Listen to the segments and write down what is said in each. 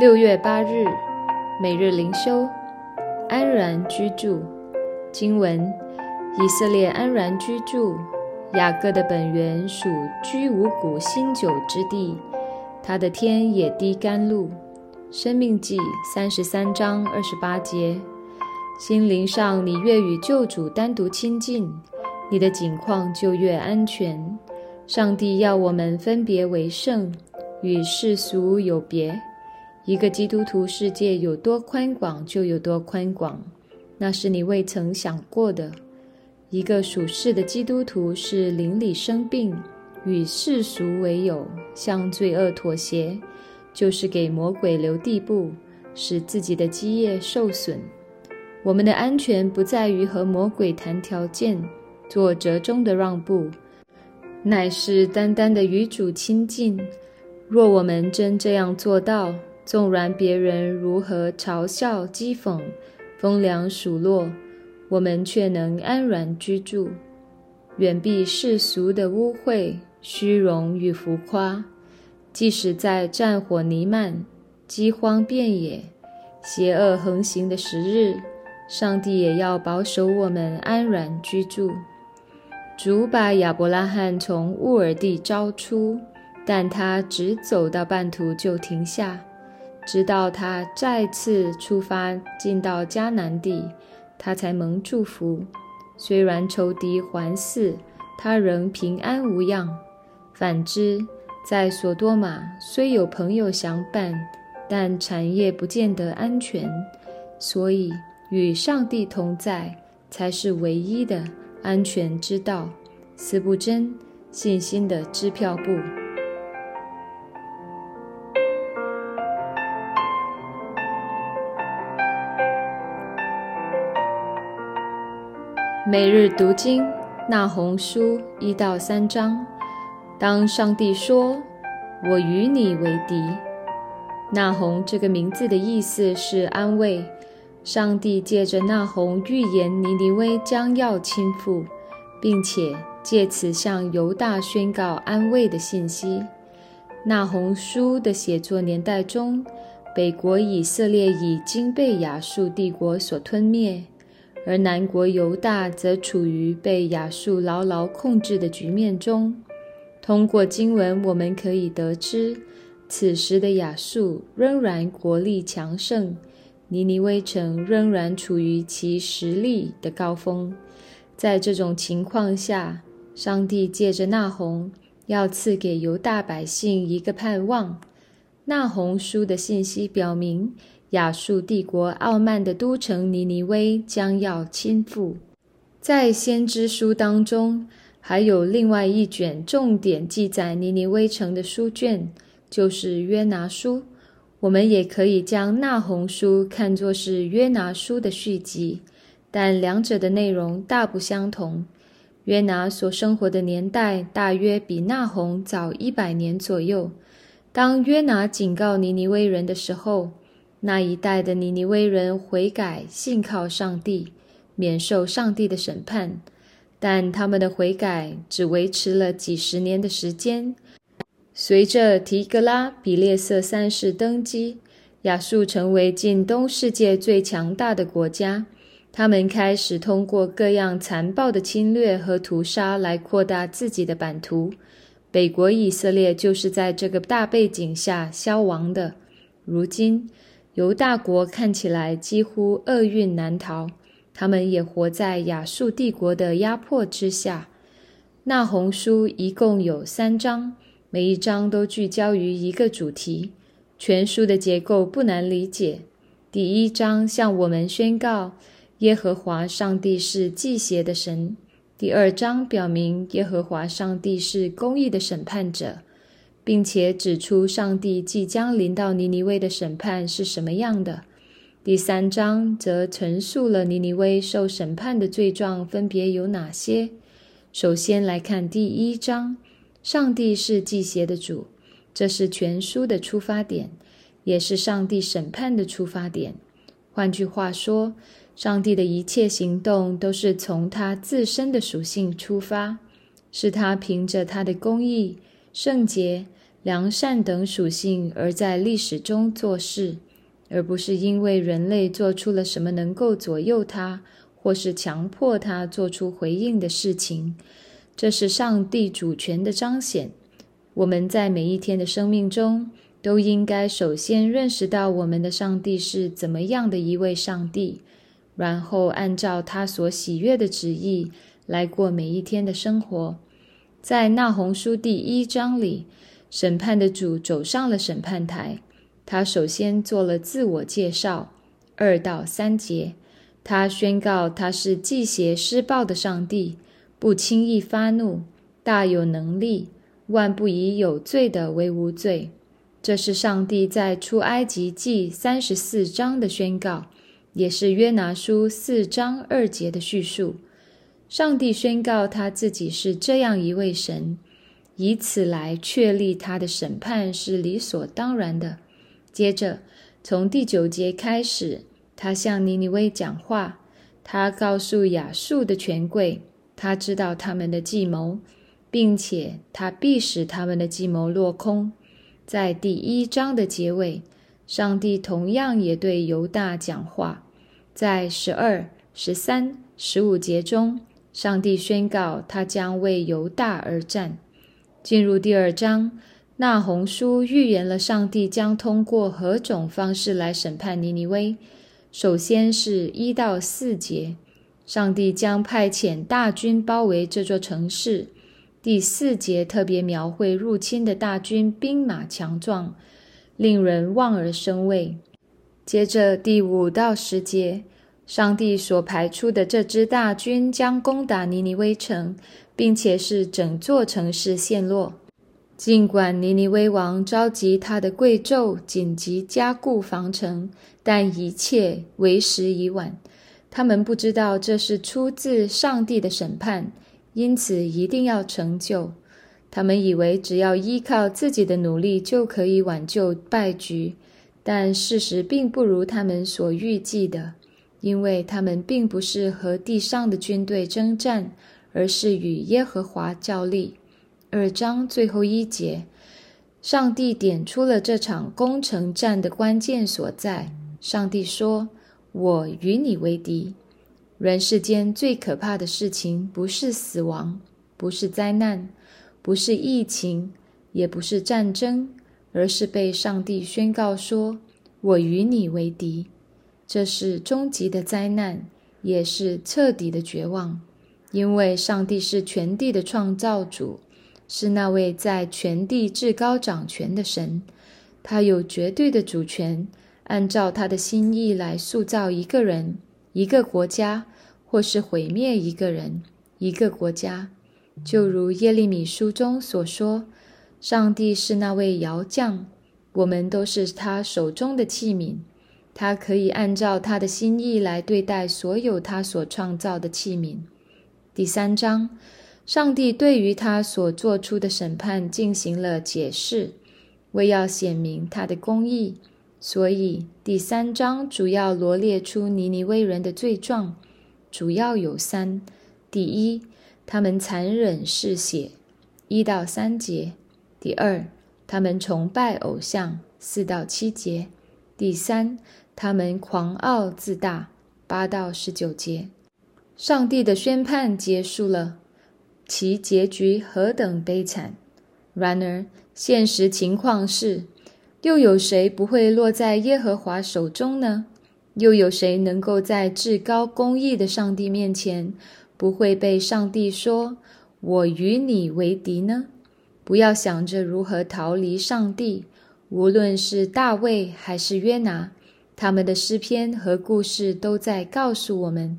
六月八日，每日灵修，安然居住。经文：以色列安然居住。雅各的本源属居五谷新酒之地，他的天也滴甘露。生命记三十三章二十八节。心灵上，你越与救主单独亲近，你的境况就越安全。上帝要我们分别为圣，与世俗有别。一个基督徒世界有多宽广，就有多宽广，那是你未曾想过的。一个属世的基督徒是邻里生病，与世俗为友，向罪恶妥协，就是给魔鬼留地步，使自己的基业受损。我们的安全不在于和魔鬼谈条件，做折中的让步，乃是单单的与主亲近。若我们真这样做到，纵然别人如何嘲笑讥讽、风凉数落，我们却能安然居住，远避世俗的污秽、虚荣与浮夸。即使在战火弥漫、饥荒遍野、邪恶横行的时日，上帝也要保守我们安然居住。主把亚伯拉罕从乌尔地招出，但他只走到半途就停下，直到他再次出发进到迦南地，他才蒙祝福。虽然仇敌环伺，他仍平安无恙。反之，在索多玛虽有朋友相伴，但产业不见得安全，所以。与上帝同在才是唯一的安全之道。四不真信心的支票簿。每日读经，那红书一到三章。当上帝说：“我与你为敌。”那红这个名字的意思是安慰。上帝借着那红预言尼尼微将要倾覆，并且借此向犹大宣告安慰的信息。那红书的写作年代中，北国以色列已经被亚述帝国所吞灭，而南国犹大则处于被亚述牢牢控制的局面中。通过经文，我们可以得知，此时的亚述仍然国力强盛。尼尼微城仍然处于其实力的高峰，在这种情况下，上帝借着那红要赐给犹大百姓一个盼望。那红书的信息表明，亚述帝国傲慢的都城尼尼微将要倾覆。在先知书当中，还有另外一卷重点记载尼尼微城的书卷，就是约拿书。我们也可以将那红书看作是约拿书的续集，但两者的内容大不相同。约拿所生活的年代大约比那红早一百年左右。当约拿警告尼尼微人的时候，那一代的尼尼微人悔改，信靠上帝，免受上帝的审判。但他们的悔改只维持了几十年的时间。随着提格拉比列色三世登基，亚述成为近东世界最强大的国家。他们开始通过各样残暴的侵略和屠杀来扩大自己的版图。北国以色列就是在这个大背景下消亡的。如今，犹大国看起来几乎厄运难逃，他们也活在亚述帝国的压迫之下。那红书一共有三章。每一章都聚焦于一个主题，全书的结构不难理解。第一章向我们宣告耶和华上帝是祭邪的神；第二章表明耶和华上帝是公义的审判者，并且指出上帝即将临到尼尼微的审判是什么样的；第三章则陈述了尼尼微受审判的罪状分别有哪些。首先来看第一章。上帝是祭邪的主，这是全书的出发点，也是上帝审判的出发点。换句话说，上帝的一切行动都是从他自身的属性出发，是他凭着他的公义、圣洁、良善等属性而在历史中做事，而不是因为人类做出了什么能够左右它，或是强迫它做出回应的事情。这是上帝主权的彰显。我们在每一天的生命中，都应该首先认识到我们的上帝是怎么样的一位上帝，然后按照他所喜悦的旨意来过每一天的生活。在《那红书》第一章里，审判的主走上了审判台。他首先做了自我介绍，二到三节，他宣告他是祭邪施暴的上帝，不轻易发怒，大有能力，万不以有罪的为无罪。这是上帝在出埃及记三十四章的宣告，也是约拿书四章二节的叙述。上帝宣告他自己是这样一位神，以此来确立他的审判是理所当然的。接着，从第九节开始，他向尼尼微讲话，他告诉亚述的权贵，他知道他们的计谋，并且他必使他们的计谋落空。在第一章的结尾，上帝同样也对犹大讲话，在十二、十三、十五节中。上帝宣告，他将为犹大而战。进入第二章，那红书预言了上帝将通过何种方式来审判尼尼微。首先是一到四节，上帝将派遣大军包围这座城市。第四节特别描绘入侵的大军兵马强壮，令人望而生畏。接着第五到十节。上帝所排出的这支大军将攻打尼尼微城，并且是整座城市陷落。尽管尼尼微王召集他的贵胄，紧急加固防城，但一切为时已晚。他们不知道这是出自上帝的审判，因此一定要成就。他们以为只要依靠自己的努力就可以挽救败局，但事实并不如他们所预计的。因为他们并不是和地上的军队征战，而是与耶和华较力。二章最后一节，上帝点出了这场攻城战的关键所在。上帝说：“我与你为敌。”人世间最可怕的事情，不是死亡，不是灾难，不是疫情，也不是战争，而是被上帝宣告说：“我与你为敌。”这是终极的灾难，也是彻底的绝望，因为上帝是全地的创造主，是那位在全地至高掌权的神，他有绝对的主权，按照他的心意来塑造一个人、一个国家，或是毁灭一个人、一个国家。就如耶利米书中所说，上帝是那位窑匠，我们都是他手中的器皿。他可以按照他的心意来对待所有他所创造的器皿。第三章，上帝对于他所做出的审判进行了解释，为要显明他的公义。所以第三章主要罗列出尼尼微人的罪状，主要有三：第一，他们残忍嗜血，一到三节；第二，他们崇拜偶像，四到七节；第三。他们狂傲自大，八到十九节，上帝的宣判结束了，其结局何等悲惨！然而，现实情况是，又有谁不会落在耶和华手中呢？又有谁能够在至高公义的上帝面前，不会被上帝说：“我与你为敌呢？”不要想着如何逃离上帝，无论是大卫还是约拿。他们的诗篇和故事都在告诉我们，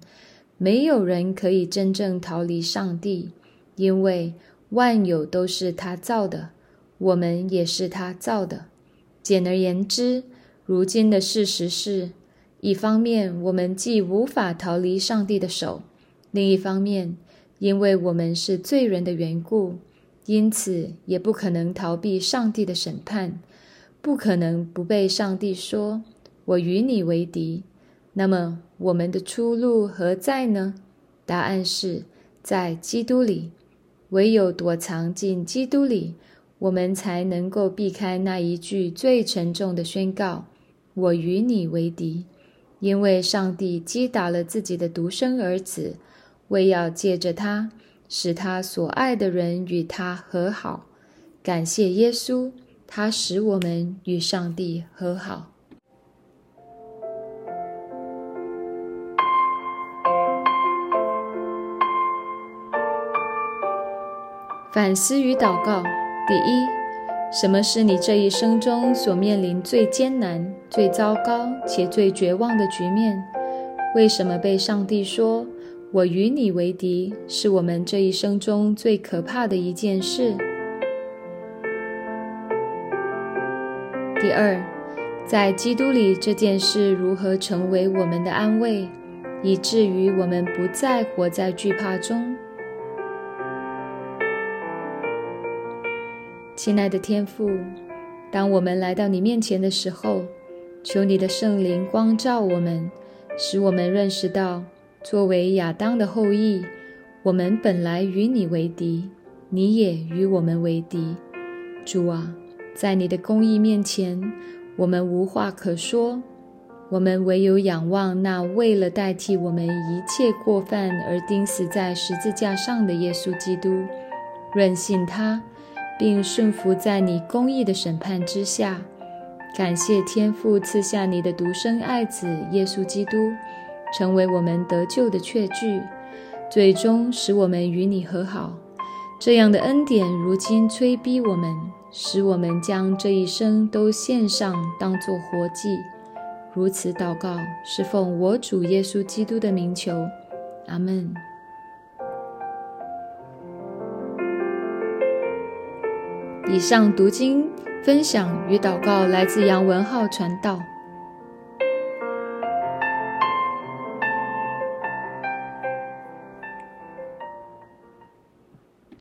没有人可以真正逃离上帝，因为万有都是他造的，我们也是他造的。简而言之，如今的事实是：一方面，我们既无法逃离上帝的手；另一方面，因为我们是罪人的缘故，因此也不可能逃避上帝的审判，不可能不被上帝说。我与你为敌，那么我们的出路何在呢？答案是在基督里。唯有躲藏进基督里，我们才能够避开那一句最沉重的宣告：“我与你为敌。”因为上帝击打了自己的独生儿子，为要借着他使他所爱的人与他和好。感谢耶稣，他使我们与上帝和好。反思与祷告：第一，什么是你这一生中所面临最艰难、最糟糕且最绝望的局面？为什么被上帝说“我与你为敌”是我们这一生中最可怕的一件事？第二，在基督里这件事如何成为我们的安慰，以至于我们不再活在惧怕中？亲爱的天父，当我们来到你面前的时候，求你的圣灵光照我们，使我们认识到，作为亚当的后裔，我们本来与你为敌，你也与我们为敌。主啊，在你的公义面前，我们无话可说，我们唯有仰望那为了代替我们一切过犯而钉死在十字架上的耶稣基督，任信他。并顺服在你公义的审判之下，感谢天父赐下你的独生爱子耶稣基督，成为我们得救的确据，最终使我们与你和好。这样的恩典如今催逼我们，使我们将这一生都献上，当作活祭。如此祷告，是奉我主耶稣基督的名求，阿门。以上读经分享与祷告来自杨文浩传道。